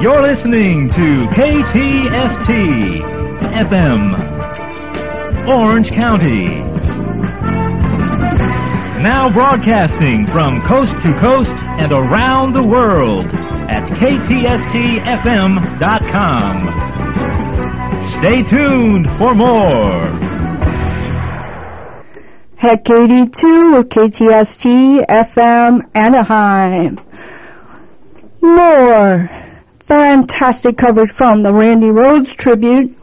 You're listening to KTST FM, Orange County. Now broadcasting from coast to coast and around the world at KTSTFM.com. Stay tuned for more. Heck 82 with KTST FM Anaheim. More fantastic coverage from the Randy Rhoads tribute,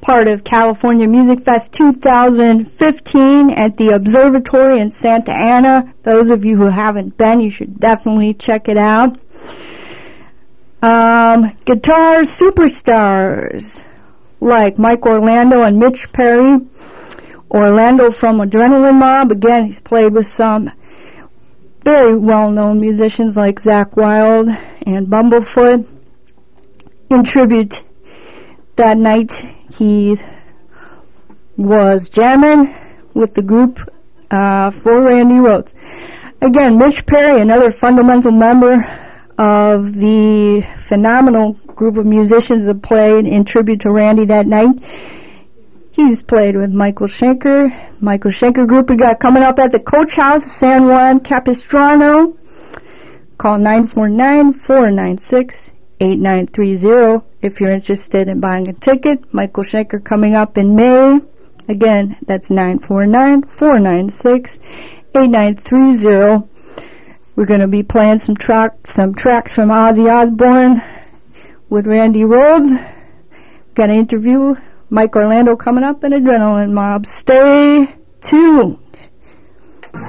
part of California Music Fest 2015 at the Observatory in Santa Ana. Those of you who haven't been, you should definitely check it out. Um, guitar superstars like Mike Orlando and Mitch Perry. Orlando from Adrenaline Mob. Again, he's played with some very well-known musicians like Zakk Wylde and Bumblefoot in tribute that night he was jamming with the group uh, for Randy Rhoads. Again, Mitch Perry, another fundamental member of the phenomenal group of musicians that played in tribute to Randy that night. He's played with Michael Schenker, Michael Schenker group we got coming up at the Coach House, San Juan Capistrano. Call 949 496 8930 if you're interested in buying a ticket. Michael Schenker coming up in May. Again, that's 949 496 8930. We're going to be playing some track, some tracks from Ozzy Osbourne with Randy Rhoads. Got an interview. Mike Orlando coming up and Adrenaline Mob. Stay tuned.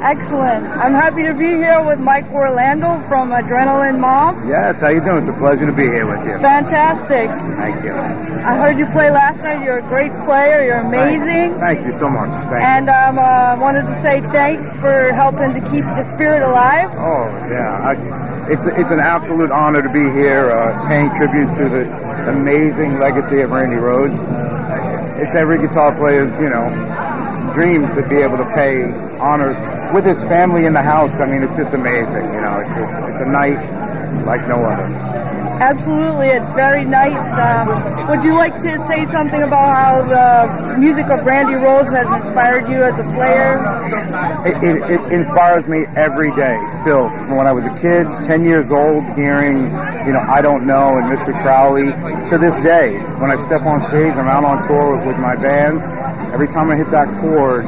Excellent. I'm happy to be here with Mike Orlando from Adrenaline Mob. Yes, how you doing? It's a pleasure to be here with you. Fantastic. Thank you. I heard you play last night. You're a great player. You're amazing. Thank, thank you so much. Thank and I um, uh, wanted to say thanks for helping to keep the spirit alive. Oh yeah, I, it's it's an absolute honor to be here, uh, paying tribute to the amazing legacy of Randy Rhoads. It's every guitar player's, you know, dream to be able to pay honor with his family in the house. I mean, it's just amazing. You know, it's it's, it's a night like no other. Absolutely, it's very nice. Um, would you like to say something about how the music of Randy Rhoads has inspired you as a player? It, it, it, inspires me every day, still. From when I was a kid, 10 years old, hearing, you know, I Don't Know and Mr. Crowley, to this day, when I step on stage, I'm out on tour with, with my band, every time I hit that chord,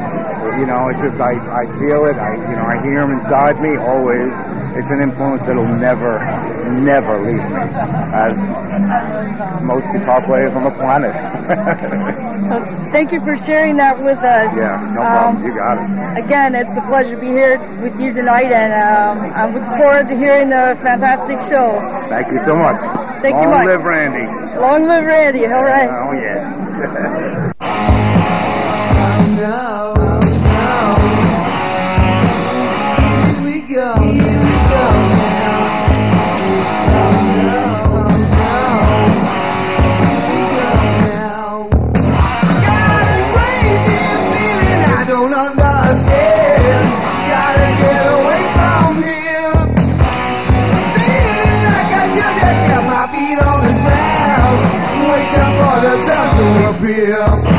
you know, it's just I, I feel it. I you know I hear them inside me always. It's an influence that'll never, never leave me, as most guitar players on the planet. well, thank you for sharing that with us. Yeah, no problem. Um, you got it. Again, it's a pleasure to be here with you tonight, and um, I'm looking forward to hearing the fantastic show. Thank you so much. Thank Long you, Mike. Long live Randy. Long live Randy. All right. Oh yeah. yeah.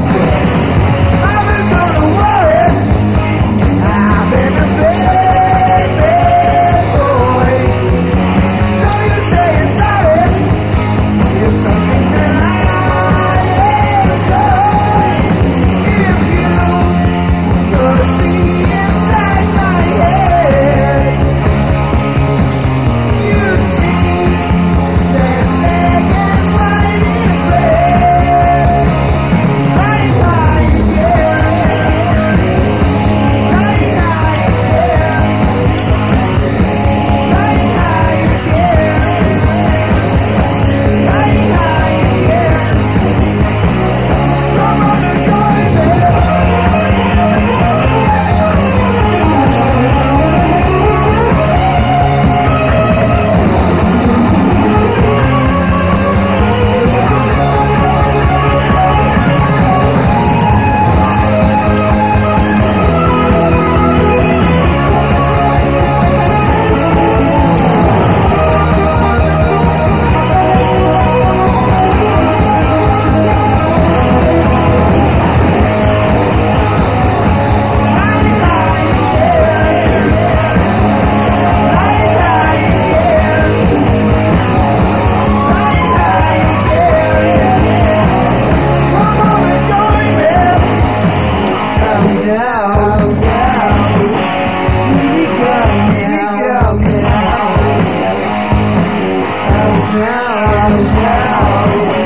now.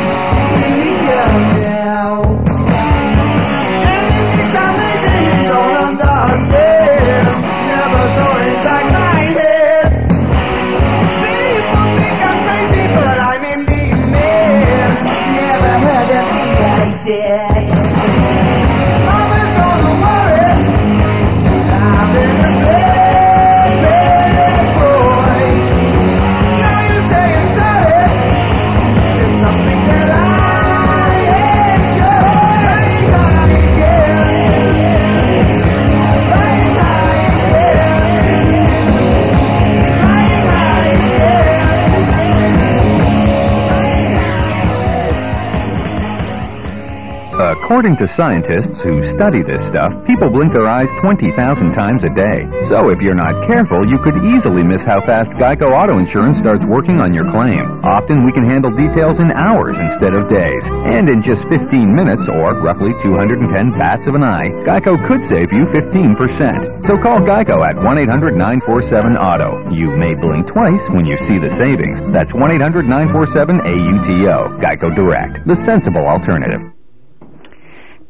According to scientists who study this stuff, people blink their eyes 20,000 times a day. So if you're not careful, you could easily miss how fast Geico Auto Insurance starts working on your claim. Often we can handle details in hours instead of days. And in just 15 minutes, or roughly 210 bats of an eye, Geico could save you 15%. So call Geico at 1-800-947-AUTO. You may blink twice when you see the savings. That's 1-800-947-AUTO. Geico Direct, the sensible alternative.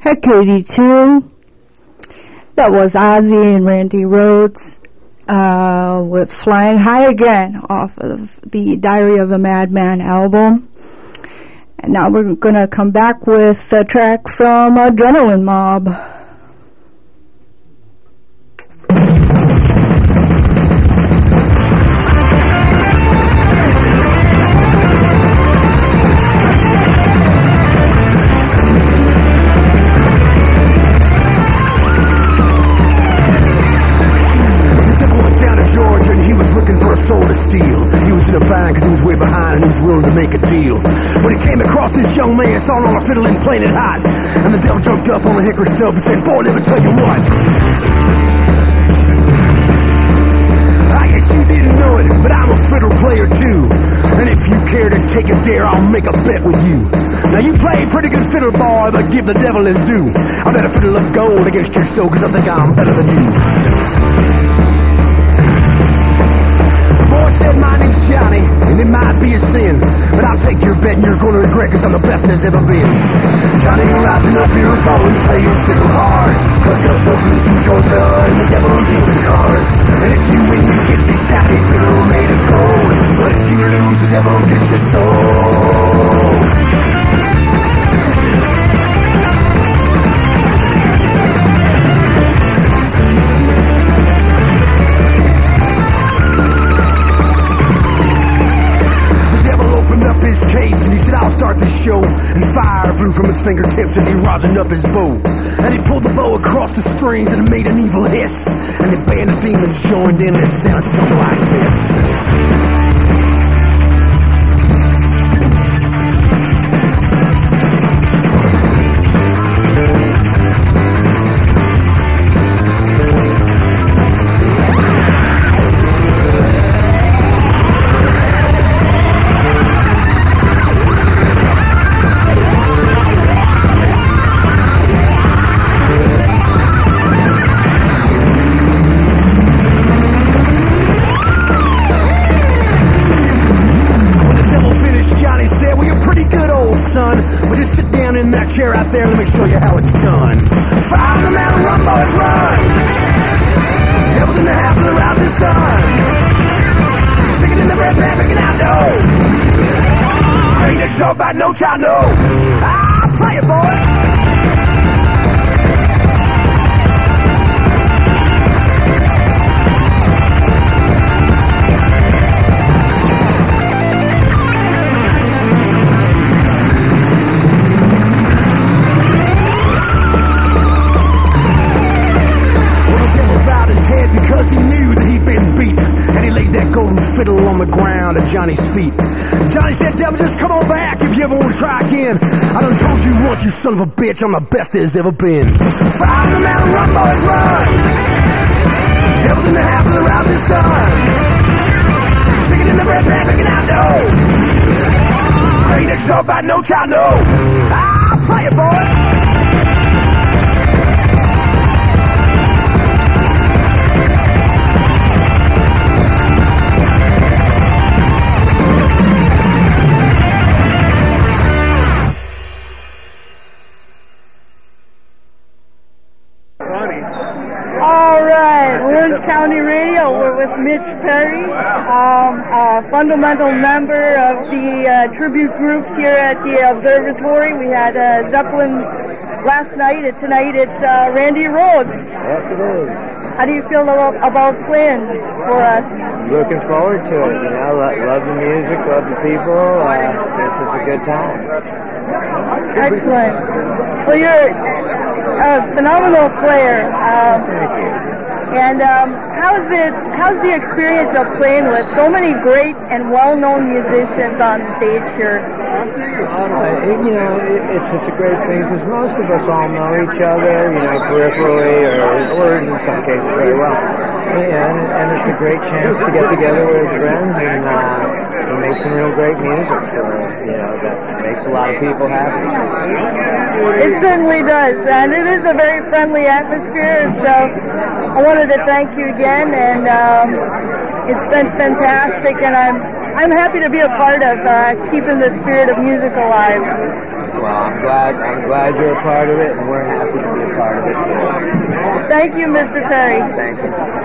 At KD2, that was Ozzy and Randy Rhoads uh, with Flying High Again off of the Diary of a Madman album. And now we're going to come back with a track from Adrenaline Mob. He was in a bind because he was way behind and he was willing to make a deal. When he came across this young man saw him on a fiddle and playing it hot, and the devil jumped up on a hickory stub and said, Boy, let me tell you what. I guess you didn't know it, but I'm a fiddle player too. And if you care to take a dare, I'll make a bet with you. Now you play pretty good fiddle, boy, but give the devil his due. I bet a fiddle of gold against your soul, cause I think I'm better than you. Said my name's Johnny, and it might be a sin, but I'll take your bet and you're gonna regret cause I'm the best there's ever been. Johnny rising up here going, playing fiddle hard, cause there's the blues from Georgia and the devil deals the cards. And if you win, you get this shiny fiddle made of gold, but if you lose, the devil gets your soul. Rosined up his bow. And he pulled the bow across the strings and it made an evil hiss. And the band of demons joined in and it sounded something like this. Son. But just sit down in that chair out there let me show you how it's done. Fire the mountain, run, boys, run. Devil's in the house of the rising sun. Chicken in the bread pan, making out dough. Ain't that stuff about no child, no. Ah, play it, boys. Ground at Johnny's feet. Johnny said, Devil, just come on back if you ever want to try again. I done told you once, you son of a bitch, I'm the best there's ever been. Fire the mountain, run, boys, run. Devil's in the house of the rising sun. Chicken in the bread pan, making out dough. Ain't that stuff about no child, no. Ah, play it, boys. County Radio. We're with Mitch Perry, um, a fundamental member of the uh, tribute groups here at the observatory. We had uh, Zeppelin last night, and tonight it's uh, Randy Rhoads. Yes, it is. How do you feel about, about playing for us? Looking forward to it. You know, lo- love the music, love the people. Uh, it's, it's a good time. Excellent. Well, you're a phenomenal player. Um, Thank you. And um, how's it? How's the experience of playing with so many great and well-known musicians on stage here? Uh, you know, it, it's it's a great thing because most of us all know each other, you know, peripherally or, or in some cases very well. And, and it's a great chance to get together with friends and, uh, and make some real great music for, you know, that makes a lot of people happy. It certainly does, and it is a very friendly atmosphere. And so, I wanted to thank you again, and um, it's been fantastic. And I'm I'm happy to be a part of uh, keeping the spirit of music alive. Well, I'm glad I'm glad you're a part of it, and we're happy to be a part of it too. Thank you, Mr. Perry. Thank you.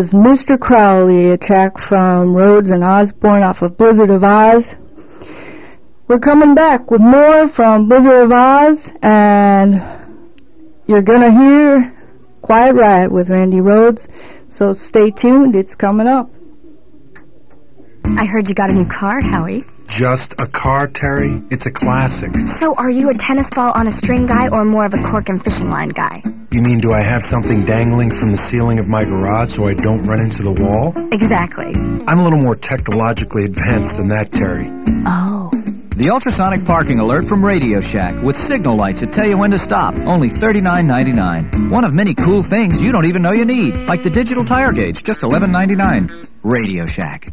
Was Mr. Crowley, a track from Rhoads and Osbourne off of Blizzard of Oz. We're coming back with more from Blizzard of Oz, and you're gonna hear Quiet Riot with Randy Rhoads. So stay tuned, it's coming up. I heard you got a new car, Howie. Just a car, Terry? It's a classic. So are you a tennis ball on a string guy or more of a cork and fishing line guy? You mean, do I have something dangling from the ceiling of my garage so I don't run into the wall? Exactly. I'm a little more technologically advanced than that, Terry. Oh. The ultrasonic parking alert from Radio Shack with signal lights that tell you when to stop. Only $39.99. One of many cool things you don't even know you need, like the digital tire gauge, just $11.99. Radio Shack.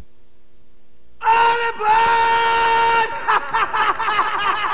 Thank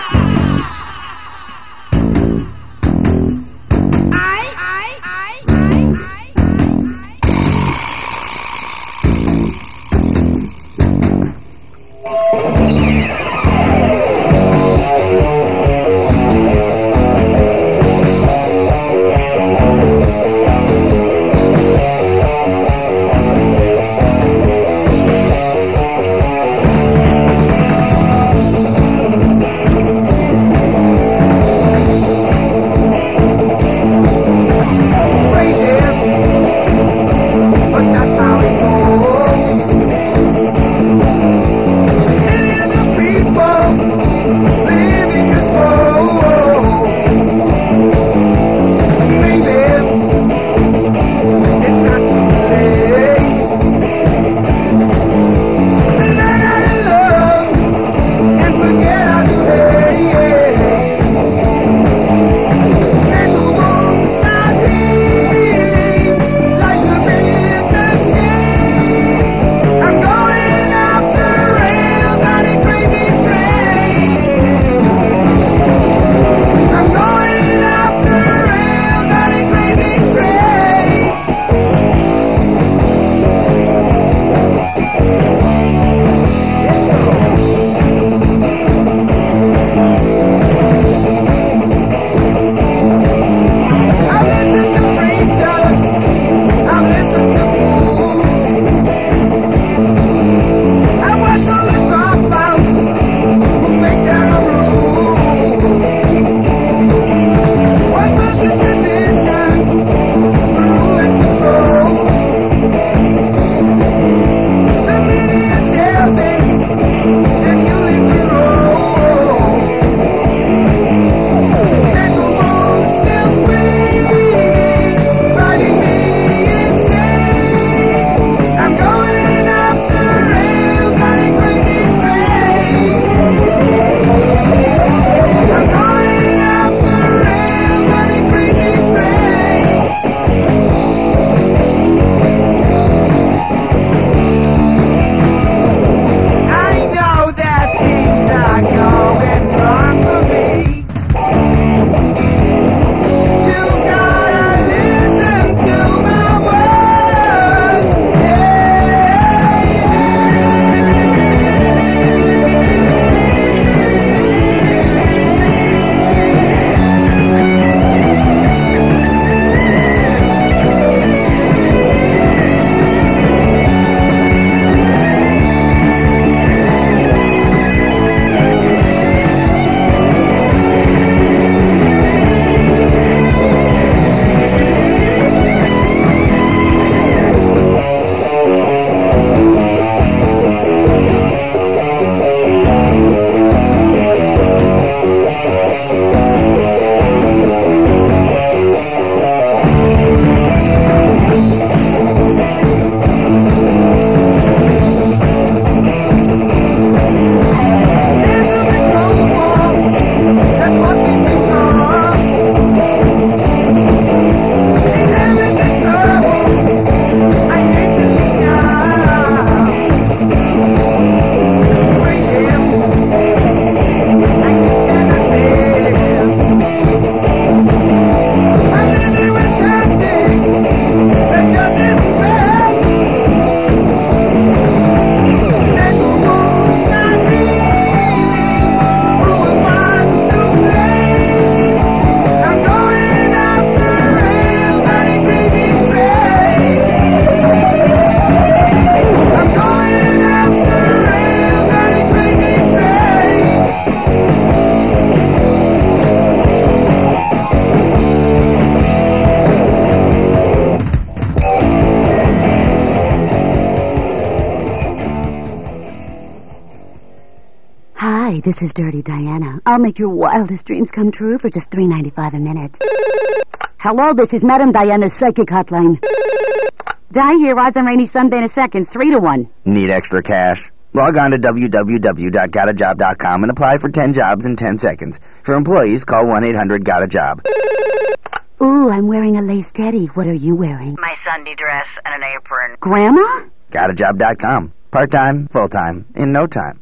this is Dirty Diana. I'll make your wildest dreams come true for just $3.95 a minute. Hello, this is Madam Diana's psychic hotline. Die here, odds on rainy Sunday in a second, three to one. Need extra cash? Log on to www.gotajob.com and apply for 10 jobs in 10 seconds. For employees, call 1-800-GOT-A-JOB. Ooh, I'm wearing a lace teddy. What are you wearing? My Sunday dress and an apron. Grandma? GotAjob.com. Part-time, full-time, in no time.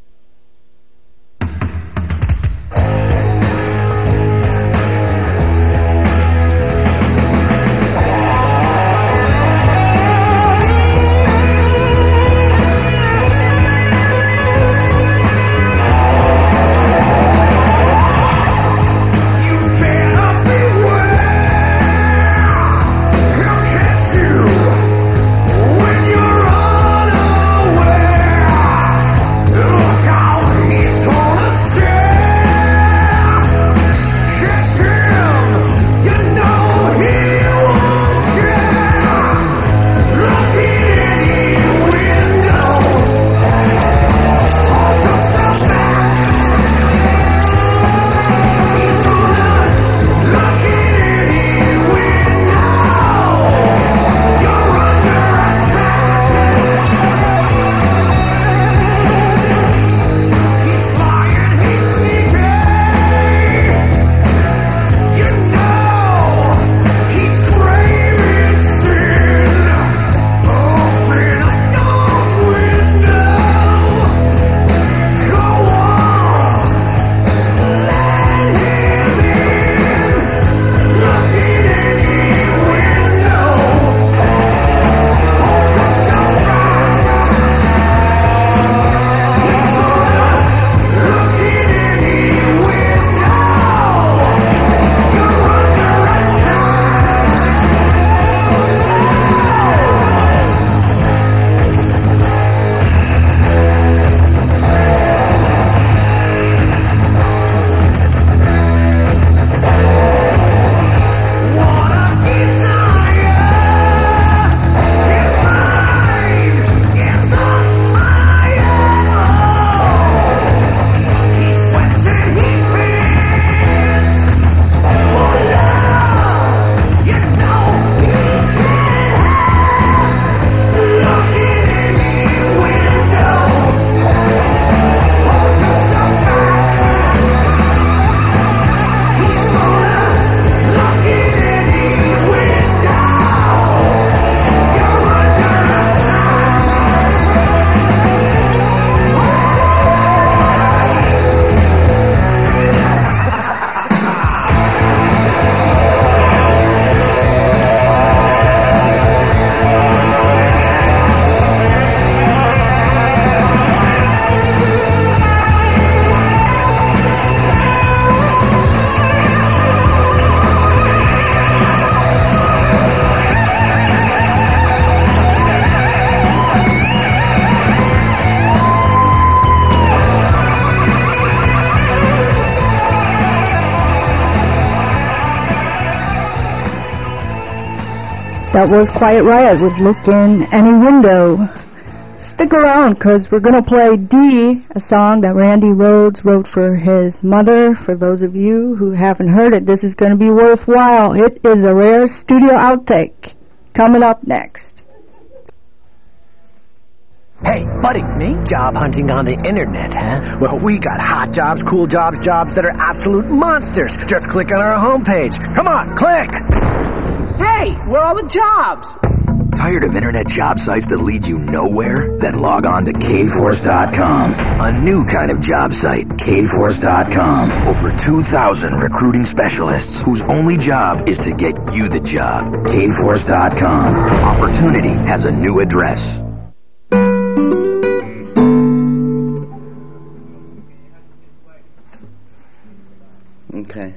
That was Quiet Riot with Look in Any Window. Stick around because we're going to play Dee, a song that Randy Rhoads wrote for his mother. For those of you who haven't heard it, this is going to be worthwhile. It is a rare studio outtake. Coming up next. Hey, buddy. Me? Job hunting on the internet, huh? Well, we got hot jobs, cool jobs, jobs that are absolute monsters. Just click on our homepage. Come on, click! Hey, where are all the jobs? Tired of internet job sites that lead you nowhere? Then log on to kforce.com, A new kind of job site, kforce.com. Over 2,000 recruiting specialists whose only job is to get you the job. kforce.com. Opportunity has a new address. Okay.